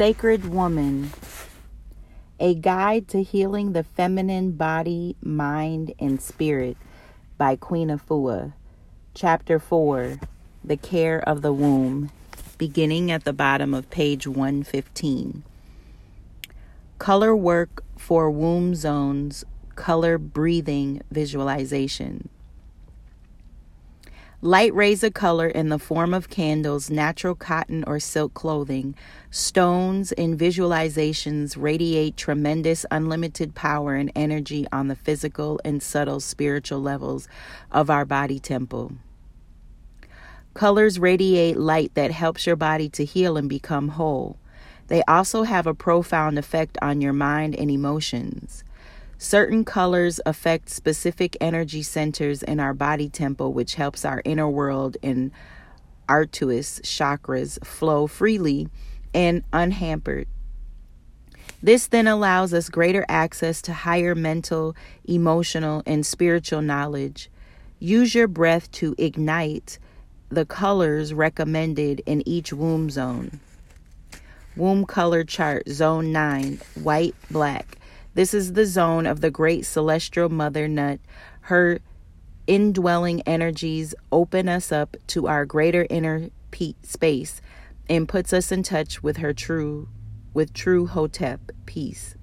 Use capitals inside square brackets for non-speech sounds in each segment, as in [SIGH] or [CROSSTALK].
Sacred Woman A Guide to Healing the Feminine Body, Mind, and Spirit by Queen Afua. Chapter 4 The Care of the Womb, beginning at the bottom of page 115. Color work for womb zones, color breathing visualization. Light rays of color in the form of candles, natural cotton or silk clothing, stones, and visualizations radiate tremendous unlimited power and energy on the physical and subtle spiritual levels of our body temple. Colors radiate light that helps your body to heal and become whole. They also have a profound effect on your mind and emotions. Certain colors affect specific energy centers in our body temple, which helps our inner world and arit chakras flow freely and unhampered. This then allows us greater access to higher mental, emotional, and spiritual knowledge. Use your breath to ignite the colors recommended in each womb zone. Womb color chart, zone 9, white, black. This is the zone of the great celestial mother Nut. Her indwelling energies open us up to our greater inner space and puts us in touch with her true with true hotep peace.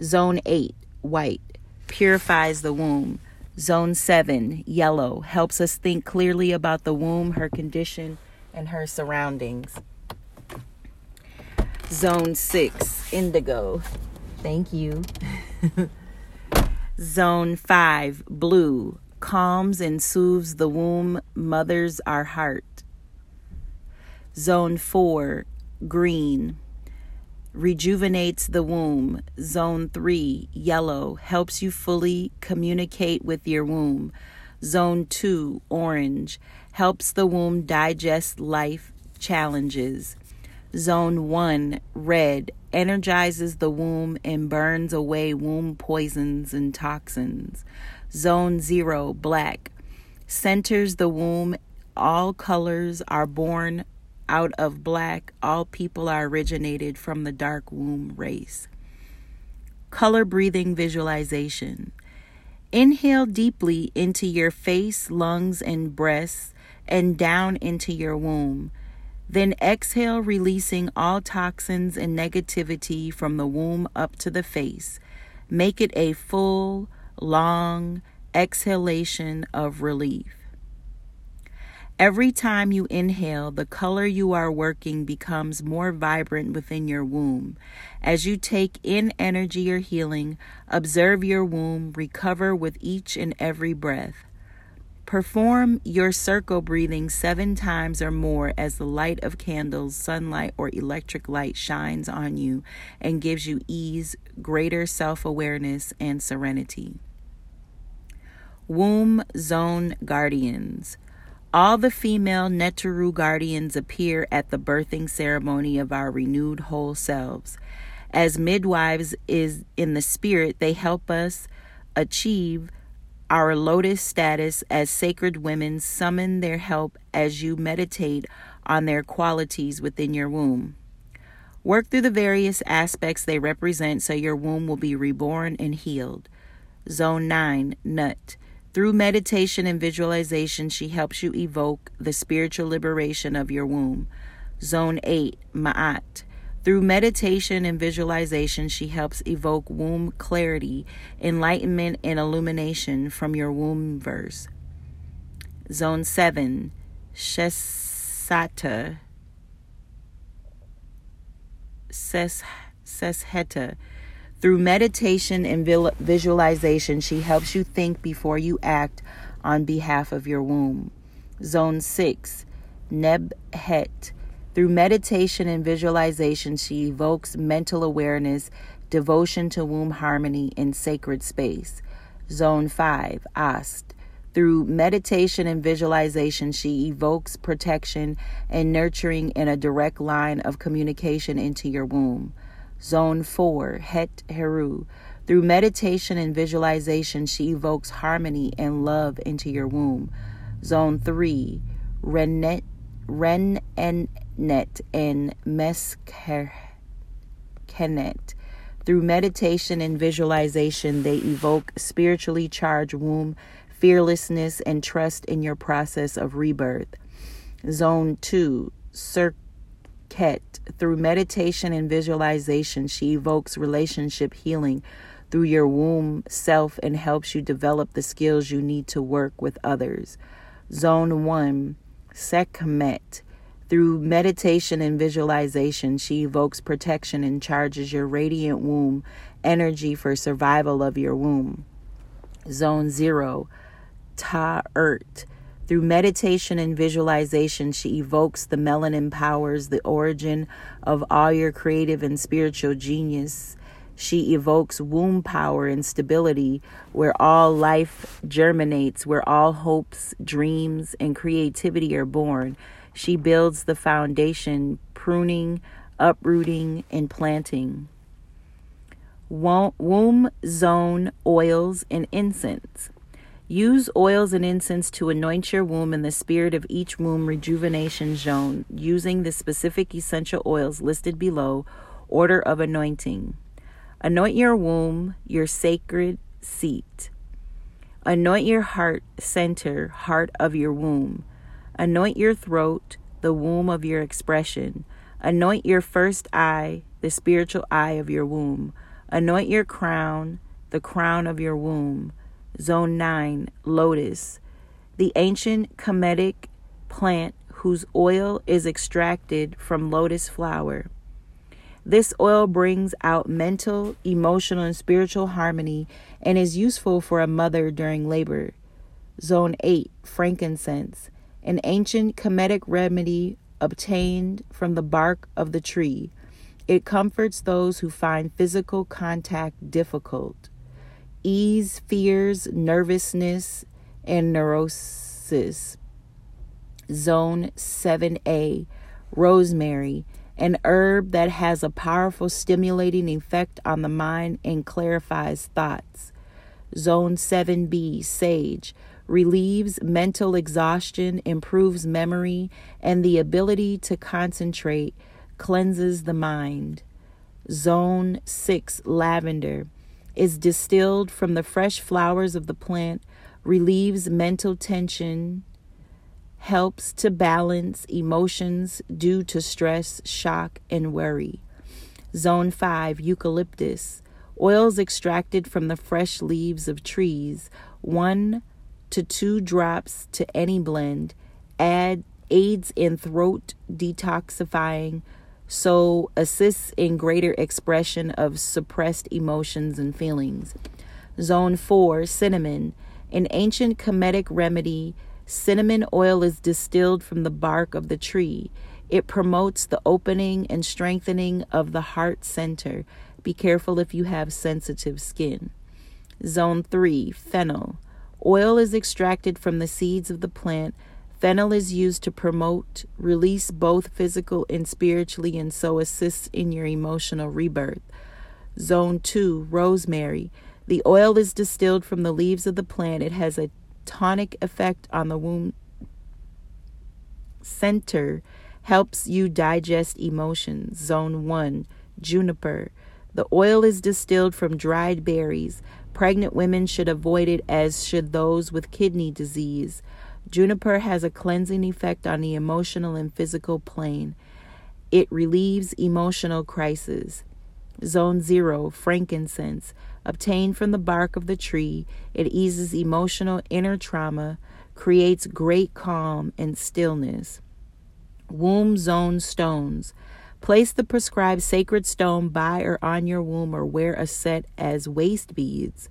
Zone 8, white, purifies the womb. Zone 7, yellow, helps us think clearly about the womb, her condition, and her surroundings. Zone 6, indigo, Thank you. [LAUGHS] Zone 5, blue, calms and soothes the womb, mothers our heart. Zone 4, green, rejuvenates the womb. Zone 3, yellow, helps you fully communicate with your womb. Zone 2, orange, helps the womb digest life challenges. Zone 1, red, energizes the womb and burns away womb poisons and toxins. Zone 0, black, centers the womb. All colors are born out of black. All people are originated from the dark womb race. Color breathing visualization. Inhale deeply into your face, lungs, and breasts, and down into your womb. Then exhale, releasing all toxins and negativity from the womb up to the face. Make it a full, long exhalation of relief. Every time you inhale, the color you are working becomes more vibrant within your womb. As you take in energy or healing, observe your womb recover with each and every breath. Perform your circle breathing seven times or more as the light of candles, sunlight, or electric light shines on you and gives you ease, greater self awareness, and serenity. Womb Zone Guardians. All the female Neteru guardians appear at the birthing ceremony of our renewed whole selves. As midwives is in the spirit, they help us achieve our lotus status as sacred women summon their help as you meditate on their qualities within your womb. Work through the various aspects they represent so your womb will be reborn and healed. Zone 9, Nut. Through meditation and visualization, she helps you evoke the spiritual liberation of your womb. Zone 8, Ma'at. Through meditation and visualization, she helps evoke womb clarity, enlightenment, and illumination from your womb verse. Zone 7, Shesata. Ses, Sesheta. Through meditation and visualization, she helps you think before you act on behalf of your womb. Zone 6, Nebhet through meditation and visualization, she evokes mental awareness, devotion to womb harmony, and sacred space. Zone 5, Ast. Through meditation and visualization, she evokes protection and nurturing in a direct line of communication into your womb. Zone 4, Het Heru. Through meditation and visualization, she evokes harmony and love into your womb. Zone 3, Renet, Ren and Net and Meskheten. Kennet. Through meditation and visualization, they evoke spiritually charged womb, fearlessness, and trust in your process of rebirth. Zone 2, Serket. Through meditation and visualization, she evokes relationship healing through your womb self and helps you develop the skills you need to work with others. Zone 1, Sekhmet. Through meditation and visualization, she evokes protection and charges your radiant womb energy for survival of your womb. Zone 0, Ta'ert. Through meditation and visualization, she evokes the melanin powers, the origin of all your creative and spiritual genius. She evokes womb power and stability, where all life germinates, where all hopes, dreams, and creativity are born. She builds the foundation, pruning, uprooting, and planting. Womb zone oils and incense. Use oils and incense to anoint your womb in the spirit of each womb rejuvenation zone using the specific essential oils listed below. Order of anointing. Anoint your womb, your sacred seat. Anoint your heart center, heart of your womb. Anoint your throat, the womb of your expression. Anoint your first eye, the spiritual eye of your womb. Anoint your crown, the crown of your womb. Zone 9, Lotus, the ancient Kemetic plant whose oil is extracted from lotus flower. This oil brings out mental, emotional, and spiritual harmony and is useful for a mother during labor. Zone 8, Frankincense, an ancient Kemetic remedy obtained from the bark of the tree. It comforts those who find physical contact difficult ease fears, nervousness, and neurosis. Zone 7A, rosemary, an herb that has a powerful stimulating effect on the mind and clarifies thoughts. Zone 7B, sage, relieves mental exhaustion, improves memory, and the ability to concentrate, cleanses the mind. Zone 6, lavender is distilled from the fresh flowers of the plant, relieves mental tension, helps to balance emotions due to stress, shock, and worry. Zone 5 Eucalyptus. Oils extracted from the fresh leaves of trees, one to two drops to any blend, add aids in throat detoxifying, so assists in greater expression of suppressed emotions and feelings. Zone 4 Cinnamon. An ancient Kemetic remedy, cinnamon oil is distilled from the bark of the tree. It promotes the opening and strengthening of the heart center. Be careful if you have sensitive skin. Zone 3 Fennel. Oil is extracted from the seeds of the plant Fennel is used to promote, release both physical and spiritually, and so assists in your emotional rebirth. Zone 2 Rosemary. The oil is distilled from the leaves of the plant. It has a tonic effect on the womb center, helps you digest emotions. Zone 1 Juniper. The oil is distilled from dried berries. Pregnant women should avoid it, as should those with kidney disease. Juniper has a cleansing effect on the emotional and physical plane. It relieves emotional crises. Zone 0, frankincense, obtained from the bark of the tree, it eases emotional inner trauma, creates great calm and stillness. Womb zone stones. Place the prescribed sacred stone by or on your womb or wear a set as waist beads.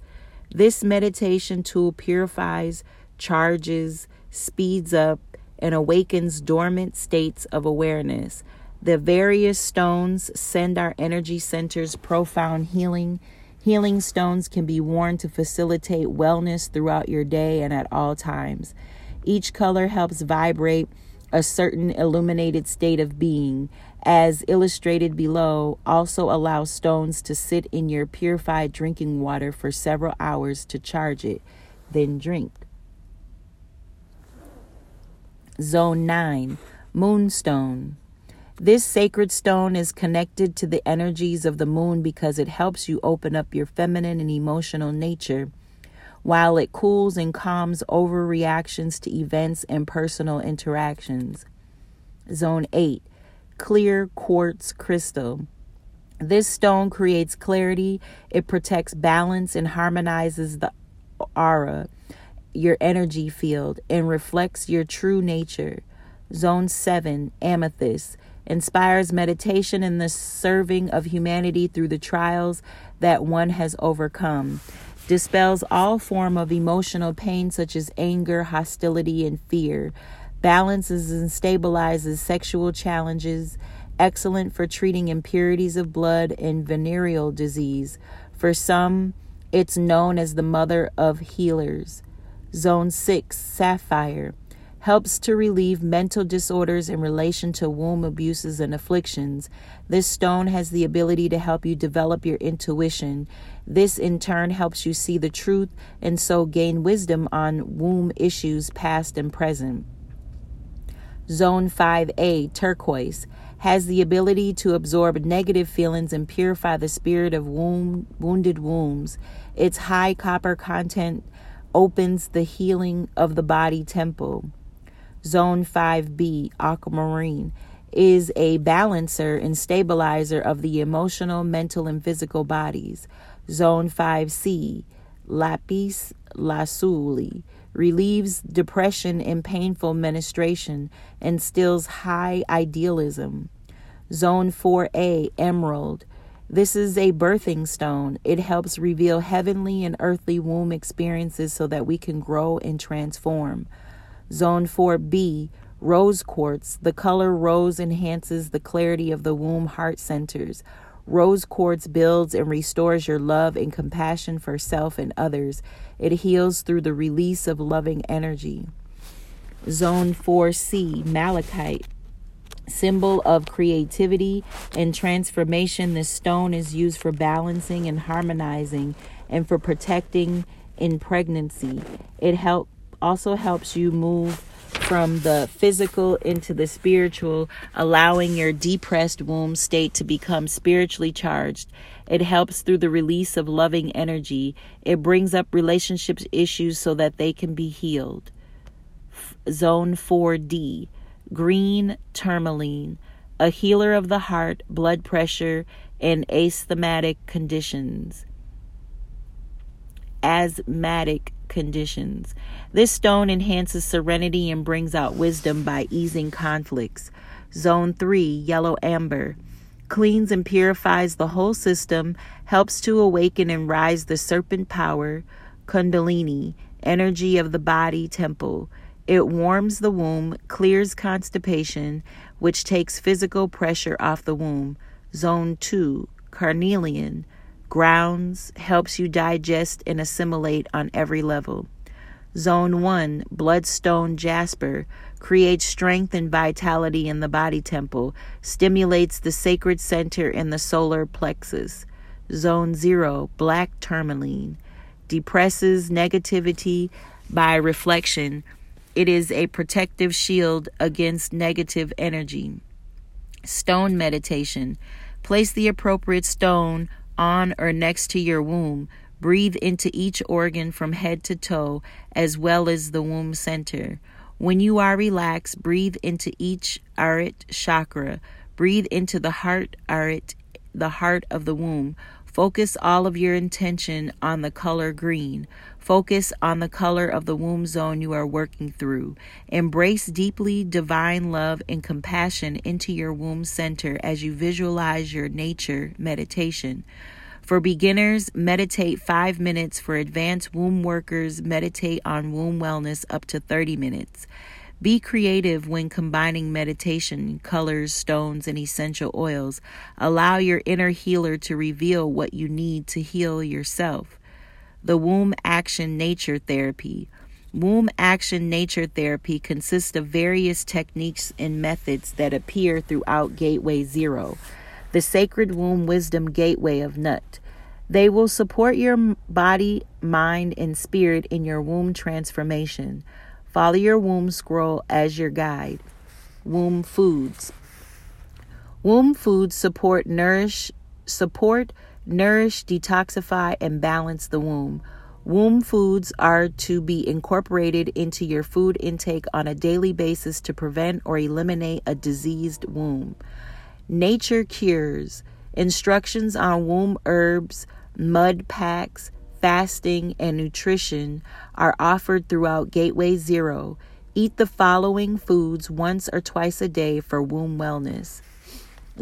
This meditation tool purifies, charges, speeds up, and awakens dormant states of awareness. The various stones send our energy centers profound healing. Healing stones can be worn to facilitate wellness throughout your day and at all times. Each color helps vibrate a certain illuminated state of being. As illustrated below, also allow stones to sit in your purified drinking water for several hours to charge it, then drink. Zone 9, Moonstone. This sacred stone is connected to the energies of the moon because it helps you open up your feminine and emotional nature, while it cools and calms overreactions to events and personal interactions. Zone 8 Clear Quartz Crystal. This stone creates clarity, it protects balance and harmonizes the aura, your energy field, and reflects your true nature. Zone 7 Amethyst inspires meditation and the serving of humanity through the trials that one has overcome dispels all form of emotional pain such as anger hostility and fear balances and stabilizes sexual challenges excellent for treating impurities of blood and venereal disease for some it's known as the mother of healers zone 6 sapphire helps to relieve mental disorders in relation to womb abuses and afflictions. This stone has the ability to help you develop your intuition. This, in turn, helps you see the truth and so gain wisdom on womb issues past and present. Zone 5A, turquoise, has the ability to absorb negative feelings and purify the spirit of womb, wounded wombs. Its high copper content opens the healing of the body temple. Zone 5B, aquamarine, is a balancer and stabilizer of the emotional, mental, and physical bodies. Zone 5C, lapis lazuli, relieves depression and painful menstruation, instills high idealism. Zone 4A, emerald. This is a birthing stone. It helps reveal heavenly and earthly womb experiences so that we can grow and transform. Zone 4B, rose quartz. The color rose enhances the clarity of the womb heart centers. Rose quartz builds and restores your love and compassion for self and others. It heals through the release of loving energy. Zone 4C, malachite. Symbol of creativity and transformation, this stone is used for balancing and harmonizing and for protecting in pregnancy. It help, also helps you move from the physical into the spiritual, allowing your depressed womb state to become spiritually charged. It helps through the release of loving energy. It brings up relationships issues so that they can be healed. Zone 4D, green tourmaline, a healer of the heart, blood pressure, and asthmatic conditions. Asthmatic conditions. This stone enhances serenity and brings out wisdom by easing conflicts. Zone 3, yellow amber, cleans and purifies the whole system, helps to awaken and rise the serpent power, Kundalini, energy of the body temple. It warms the womb, clears constipation, which takes physical pressure off the womb. Zone 2, carnelian, grounds, helps you digest and assimilate on every level. Zone 1, bloodstone jasper, creates strength and vitality in the body temple, stimulates the sacred center in the solar plexus. Zone 0, black tourmaline, depresses negativity by reflection. It is a protective shield against negative energy. Stone meditation. Place the appropriate stone on or next to your womb. Breathe into each organ from head to toe, as well as the womb center. When you are relaxed, breathe into each arit chakra. Breathe into the heart arit, the heart of the womb. Focus all of your intention on the color green. Focus on the color of the womb zone you are working through. Embrace deeply divine love and compassion into your womb center as you visualize your nature meditation. For beginners, meditate five minutes. For advanced womb workers, meditate on womb wellness up to 30 minutes. Be creative when combining meditation, colors, stones, and essential oils. Allow your inner healer to reveal what you need to heal yourself the Womb Action Nature Therapy. Womb Action Nature Therapy consists of various techniques and methods that appear throughout Gateway Zero, the Sacred Womb Wisdom Gateway of Nut. They will support your body, mind, and spirit in your womb transformation. Follow your womb scroll as your guide. Womb foods. Womb foods support nourish support, nourish, detoxify and balance the womb. Womb foods are to be incorporated into your food intake on a daily basis to prevent or eliminate a diseased womb. Nature cures. Instructions on womb herbs, mud packs, fasting, and nutrition are offered throughout Gateway Zero. Eat the following foods once or twice a day for womb wellness.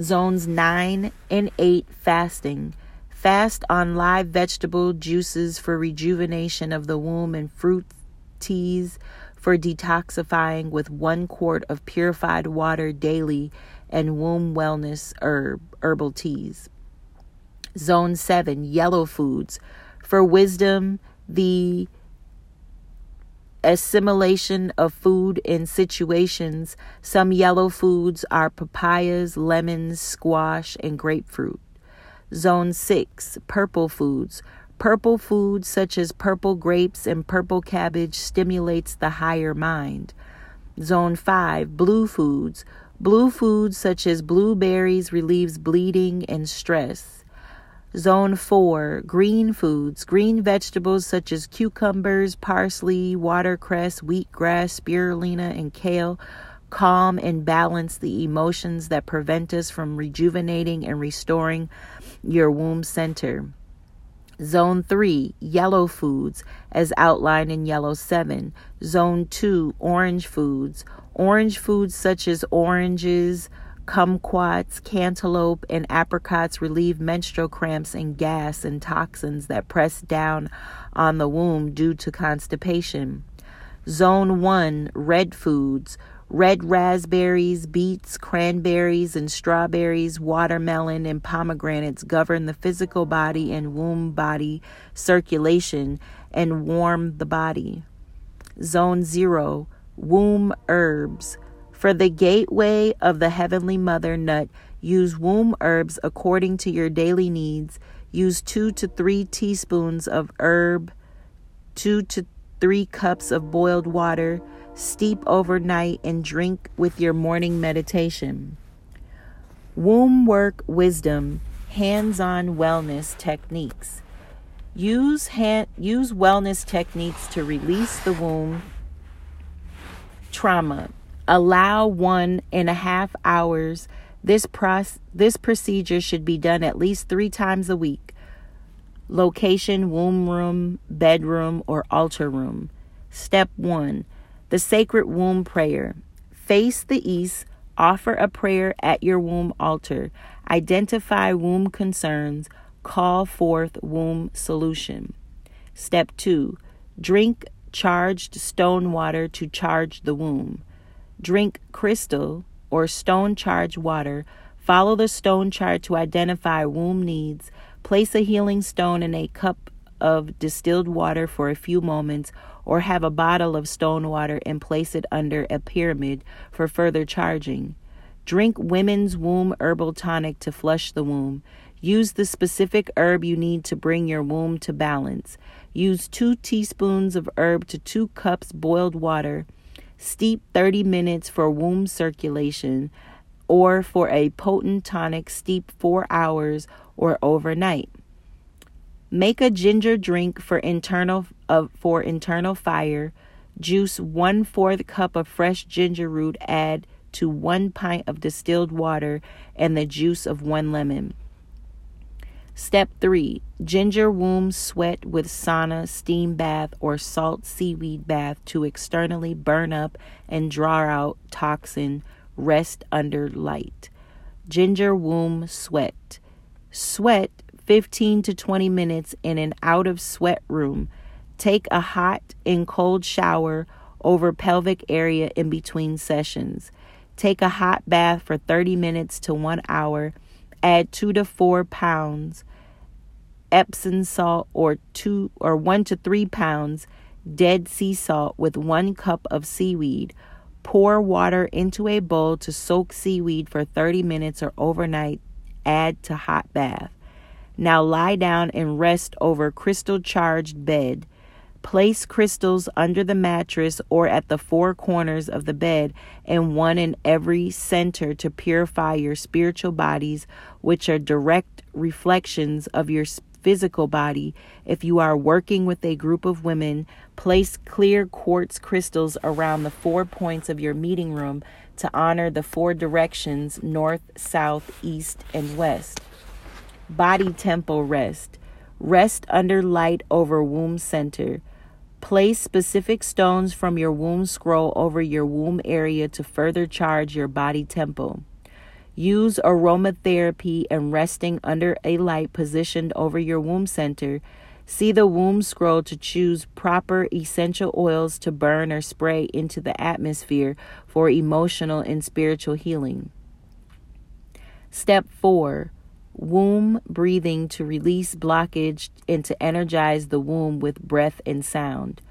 Zones 9 and 8 fasting. Fast on live vegetable juices for rejuvenation of the womb and fruit teas for detoxifying with one quart of purified water daily and womb wellness herb herbal teas. Zone 7 yellow foods for wisdom the assimilation of food in situations. Some yellow foods are papayas, lemons, squash, and grapefruit. Zone 6 Purple foods. Purple foods such as purple grapes and purple cabbage stimulates the higher mind. Zone 5 Blue foods. Blue foods such as blueberries relieves bleeding and stress. Zone 4 Green foods. Green vegetables such as cucumbers, parsley, watercress, wheatgrass, spirulina, and kale calm and balance the emotions that prevent us from rejuvenating and restoring your womb center. Zone 3, yellow foods, as outlined in Yellow 7. Zone 2, orange foods. Orange foods such as oranges, kumquats, cantaloupe, and apricots relieve menstrual cramps and gas and toxins that press down on the womb due to constipation. Zone 1, red foods. Red raspberries, beets, cranberries, and strawberries, watermelon, and pomegranates govern the physical body and womb body circulation and warm the body. Zone 0 Womb herbs. For the gateway of the Heavenly Mother Nut, use womb herbs according to your daily needs. Use two to three teaspoons of herb, two to three cups of boiled water steep overnight, and drink with your morning meditation. Womb work wisdom, hands on wellness techniques. Use, hand, use wellness techniques to release the womb trauma. Allow one and a half hours. This, proce- this procedure should be done at least three times a week. Location, womb room, bedroom, or altar room. Step one the sacred womb prayer. Face the east, offer a prayer at your womb altar, identify womb concerns, call forth womb solution. Step 2. Drink charged stone water to charge the womb. Drink crystal or stone charged water. Follow the stone chart to identify womb needs. Place a healing stone in a cup of distilled water for a few moments or have a bottle of stone water and place it under a pyramid for further charging. Drink women's womb herbal tonic to flush the womb. Use the specific herb you need to bring your womb to balance. Use two teaspoons of herb to two cups boiled water. Steep 30 minutes for womb circulation, or for a potent tonic, steep four hours or overnight. Make a ginger drink for internal of for internal fire. Juice one fourth cup of fresh ginger root. Add to one pint of distilled water and the juice of one lemon. Step 3 Ginger womb sweat with sauna, steam bath, or salt seaweed bath to externally burn up and draw out toxin. Rest under light. Ginger womb sweat. Sweat 15 to 20 minutes in an out of sweat room. Take a hot and cold shower over pelvic area in between sessions. Take a hot bath for 30 minutes to 1 hour. Add 2 to 4 pounds Epsom salt or 2 or 1 to 3 pounds dead sea salt with 1 cup of seaweed. Pour water into a bowl to soak seaweed for 30 minutes or overnight. Add to hot bath. Now lie down and rest over crystal charged bed. Place crystals under the mattress or at the four corners of the bed, and one in every center to purify your spiritual bodies, which are direct reflections of your physical body. If you are working with a group of women, place clear quartz crystals around the four points of your meeting room to honor the four directions north, south, east, and west. Body temple rest. Rest under light over womb center. Place specific stones from your womb scroll over your womb area to further charge your body temple. Use aromatherapy and resting under a light positioned over your womb center. See the womb scroll to choose proper essential oils to burn or spray into the atmosphere for emotional and spiritual healing. Step 4 womb breathing to release blockage and to energize the womb with breath and sound.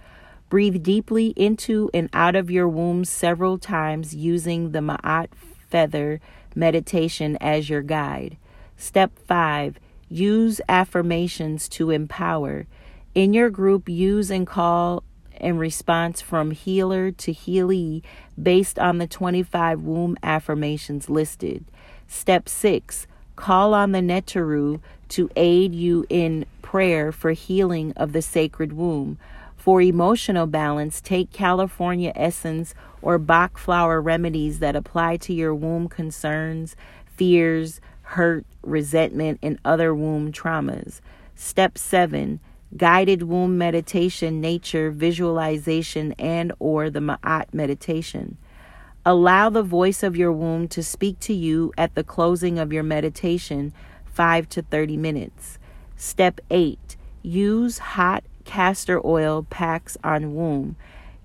Breathe deeply into and out of your womb several times using the Ma'at feather meditation as your guide. Step 5 Use affirmations to empower. In your group, use and call in response from healer to healee based on the 25 womb affirmations listed. Step 6 Call on the Neteru to aid you in prayer for healing of the sacred womb. For emotional balance, take California essence or Bach flower remedies that apply to your womb concerns, fears, hurt, resentment, and other womb traumas. Step 7 guided womb meditation nature visualization and or the ma'at meditation Allow the voice of your womb to speak to you at the closing of your meditation, 5 to 30 minutes. Step 8 Use hot castor oil packs on womb.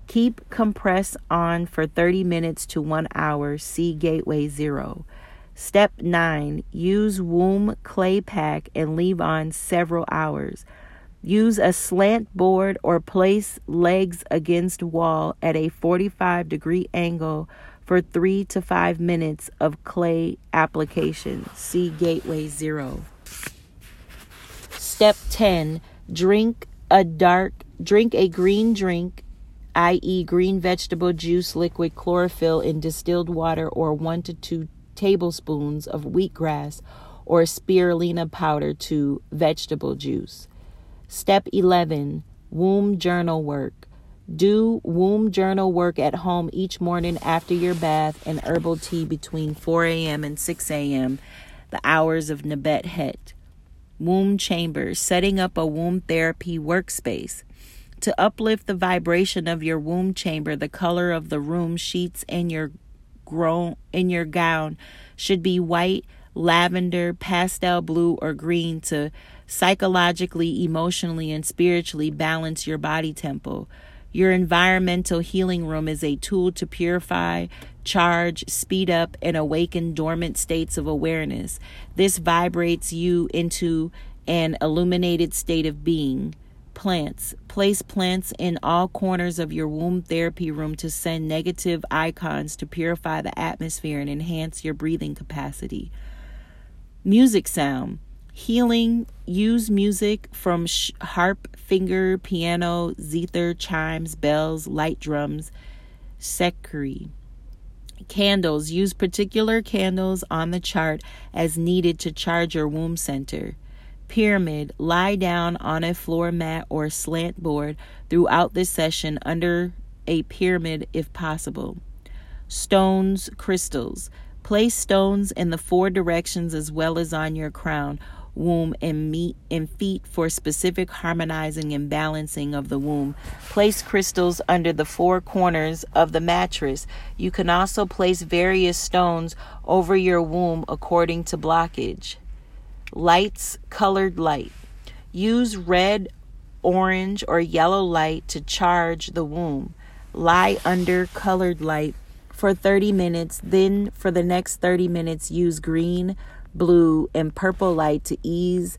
Keep compress on for 30 minutes to 1 hour. See Gateway 0. Step 9 Use womb clay pack and leave on several hours. Use a slant board or place legs against wall at a 45 degree angle for three to five minutes of clay application. See Gateway Zero. Step 10 Drink a dark, drink a green drink, i.e., green vegetable juice, liquid chlorophyll in distilled water, or one to two tablespoons of wheatgrass or spirulina powder to vegetable juice. Step 11 Womb journal work. Do womb journal work at home each morning after your bath and herbal tea between 4 a.m. and 6 a.m., the hours of Nebet Het. Womb chambers, setting up a womb therapy workspace. To uplift the vibration of your womb chamber, the color of the room sheets in your grown in your gown should be white, lavender, pastel blue, or green to psychologically, emotionally, and spiritually balance your body temple. Your environmental healing room is a tool to purify, charge, speed up, and awaken dormant states of awareness. This vibrates you into an illuminated state of being. Plants. Place plants in all corners of your womb therapy room to send negative ions to purify the atmosphere and enhance your breathing capacity. Music sound. Healing, use music from sh- harp, finger, piano, zither, chimes, bells, light drums, sekri. Candles, use particular candles on the chart as needed to charge your womb center. Pyramid, lie down on a floor mat or slant board throughout the session under a pyramid if possible. Stones, crystals. Place stones in the four directions as well as on your crown womb and meat and feet for specific harmonizing and balancing of the womb. Place crystals under the four corners of the mattress. You can also place various stones over your womb according to blockage. Lights, colored light. Use red, orange, or yellow light to charge the womb. Lie under colored light for 30 minutes. Then, for the next 30 minutes, use green, blue, and purple light to ease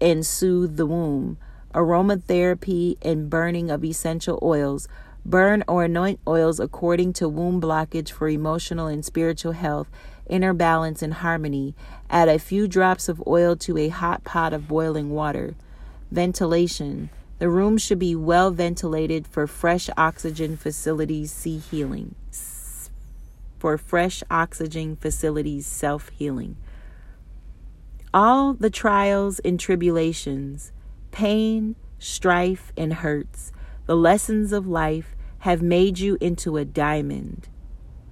and soothe the womb. Aromatherapy and burning of essential oils. Burn or anoint oils according to womb blockage for emotional and spiritual health, inner balance, and harmony. Add a few drops of oil to a hot pot of boiling water. Ventilation. The room should be well ventilated for fresh oxygen facilities, see healing. For fresh oxygen facilities, self healing. All the trials and tribulations, pain, strife, and hurts, the lessons of life have made you into a diamond.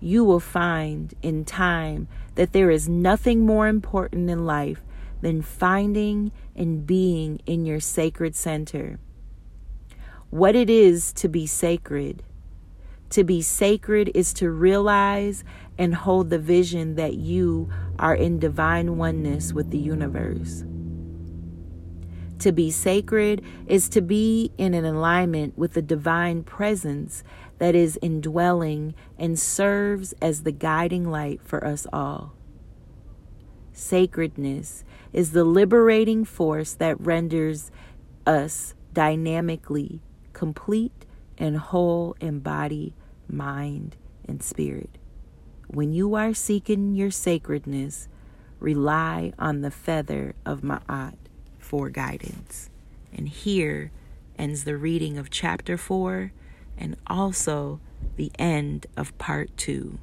You will find in time that there is nothing more important in life than finding and being in your sacred center what it is to be sacred. To be sacred is to realize and hold the vision that you are in divine oneness with the universe. To be sacred is to be in an alignment with the divine presence that is indwelling and serves as the guiding light for us all. Sacredness is the liberating force that renders us dynamically complete and whole in body, mind, and spirit. When you are seeking your sacredness, rely on the feather of Ma'at for guidance. And here ends the reading of chapter 4 and also the end of part 2.